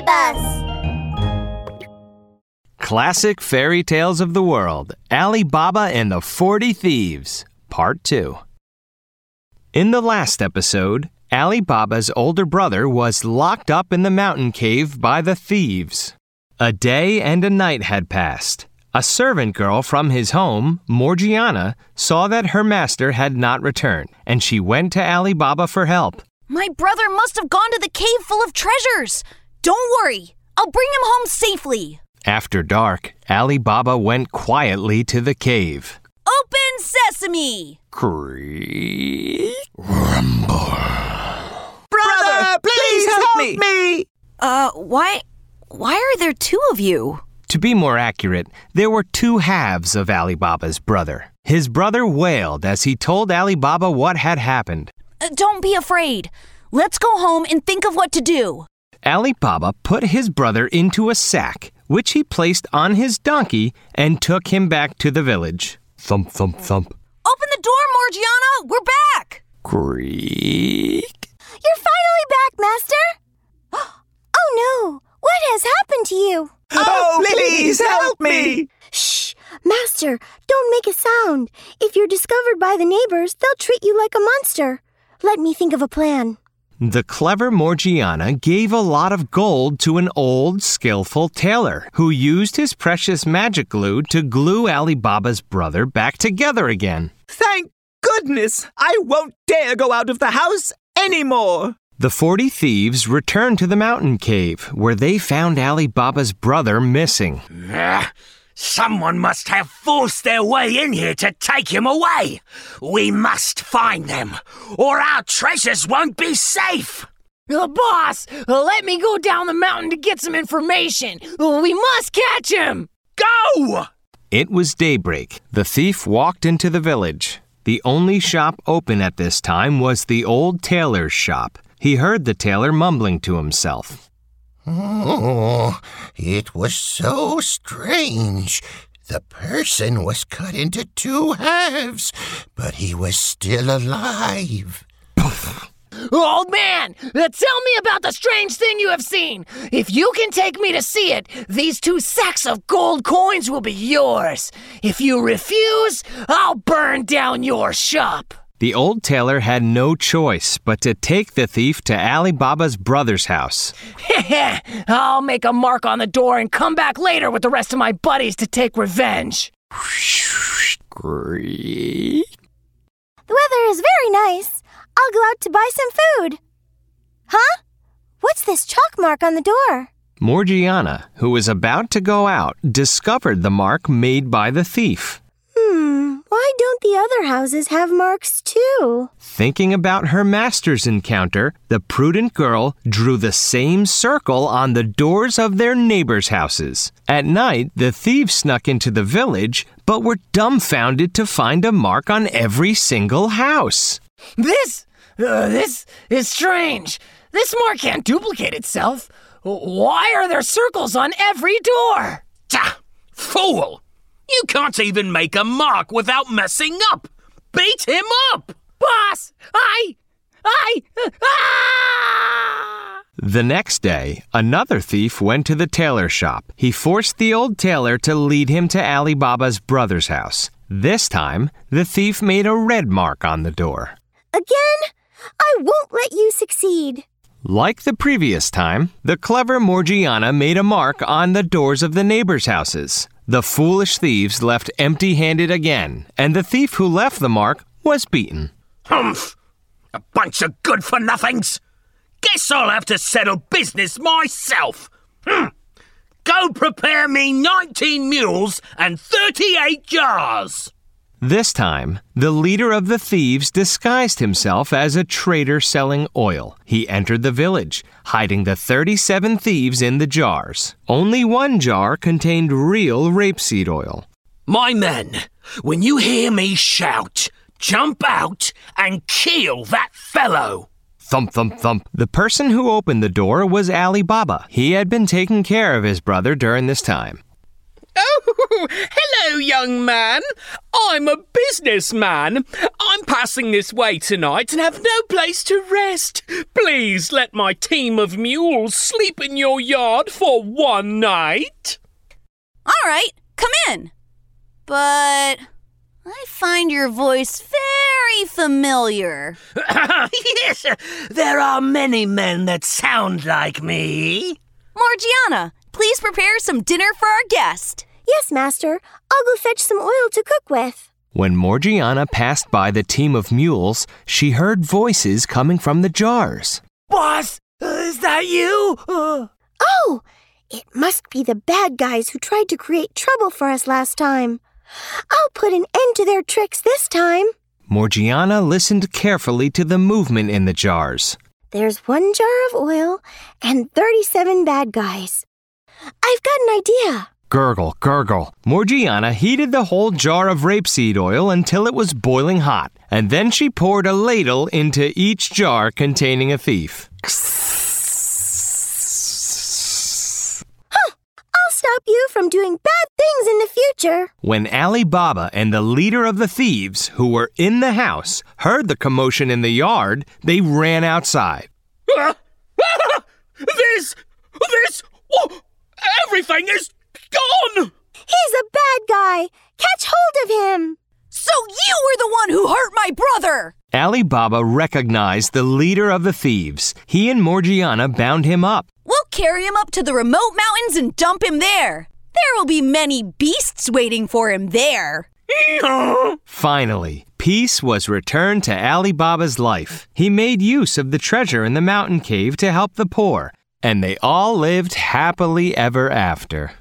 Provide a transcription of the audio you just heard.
Story Bus. Classic Fairy Tales of the World Ali Baba and the 40 Thieves, Part 2. In the last episode, Ali Baba's older brother was locked up in the mountain cave by the thieves. A day and a night had passed. A servant girl from his home, Morgiana, saw that her master had not returned, and she went to Ali Baba for help. My brother must have gone to the cave full of treasures. Don't worry, I'll bring him home safely. After dark, Ali Baba went quietly to the cave. Open sesame! Creak. Rumble. Brother, please help me! Uh, why. Why are there two of you? To be more accurate, there were two halves of Ali Baba's brother. His brother wailed as he told Ali Baba what had happened. Uh, don't be afraid. Let's go home and think of what to do. Ali Baba put his brother into a sack, which he placed on his donkey and took him back to the village. Thump, thump, thump. Open the door, Morgiana! We're back! Creak. You're finally back, Master. Oh no, what has happened to you? Oh, oh please help me! Shh, Master, don't make a sound. If you're discovered by the neighbors, they'll treat you like a monster. Let me think of a plan. The clever Morgiana gave a lot of gold to an old, skillful tailor who used his precious magic glue to glue Ali Baba's brother back together again. Thank goodness! I won't dare go out of the house anymore! The 40 thieves returned to the mountain cave where they found Ali Baba's brother missing. Ah, Someone must have forced their way in here to take him away. We must find them, or our treasures won't be safe. Uh, boss, uh, let me go down the mountain to get some information. Uh, We must catch him. Go! It was daybreak. The thief walked into the village. The only shop open at this time was the old tailor's shop. He heard the tailor mumbling to himself. Oh, it was so strange. The person was cut into two halves, but he was still alive. Old man, uh, tell me about the strange thing you have seen. If you can take me to see it, these two sacks of gold coins will be yours. If you refuse, I'll burn down your shop. The old tailor had no choice but to take the thief to Ali Baba's brother's house. I'll make a mark on the door and come back later with the rest of my buddies to take revenge. Creak. The weather is very nice. I'll go out to buy some food. Huh? What's this chalk mark on the door? Morgiana, who was about to go out, discovered the mark made by the thief. Why don't the other houses have marks too? Thinking about her master's encounter, the prudent girl drew the same circle on the doors of their neighbors' houses. At night, the thieves snuck into the village, but were dumbfounded to find a mark on every single house. This, uh, this is strange. This mark can't duplicate itself. Why are there circles on every door? Ta! Fool! You can't even make a mark without messing up. Beat him up! Boss, I, I, ah! The next day, another thief went to the tailor shop. He forced the old tailor to lead him to Ali Baba's brother's house. This time, the thief made a red mark on the door. Again? I won't let you succeed. Like the previous time, the clever Morgiana made a mark on the doors of the neighbors' houses. The foolish thieves left empty handed again, and the thief who left the mark was beaten. Humph! A bunch of good for nothings! Guess I'll have to settle business myself! Hmm. Go prepare me 19 mules and 38 jars! This time, the leader of the thieves disguised himself as a trader selling oil. He entered the village, hiding the 37 thieves in the jars. Only one jar contained real rapeseed oil. My men, when you hear me shout, jump out and kill that fellow! Thump, thump, thump. The person who opened the door was Ali Baba. He had been taking care of his brother during this time. Oh, hello, young man. I'm a businessman. I'm passing this way tonight and have no place to rest. Please let my team of mules sleep in your yard for one night. All right, come in. But I find your voice very familiar. yes, there are many men that sound like me. Morgiana, please prepare some dinner for our guest. Yes, Master. I'll go fetch some oil to cook with. When Morgiana passed by the team of mules, she heard voices coming from the jars. Boss, is that you? Uh, Oh, it must be the bad guys who tried to create trouble for us last time. I'll put an end to their tricks this time. Morgiana listened carefully to the movement in the jars. There's one jar of oil and 37 bad guys. I've got an idea. Gurgle, gurgle. Morgiana heated the whole jar of rapeseed oil until it was boiling hot, and then she poured a ladle into each jar containing a thief. I'll stop you from doing bad things in the future. When Ali Baba and the leader of the thieves, who were in the house, heard the commotion in the yard, they ran outside. This, this, oh, everything is gone. He's a bad guy. Catch hold of him. So you were the one who hurt my brother! Ali Baba recognized the leader of the thieves. He and Morgiana bound him up. We'll carry him up to the remote mountains and dump him there. There will be many beasts waiting for him there. Finally, peace was returned to Ali Baba's life. He made use of the treasure in the mountain cave to help the poor, and they all lived happily ever after.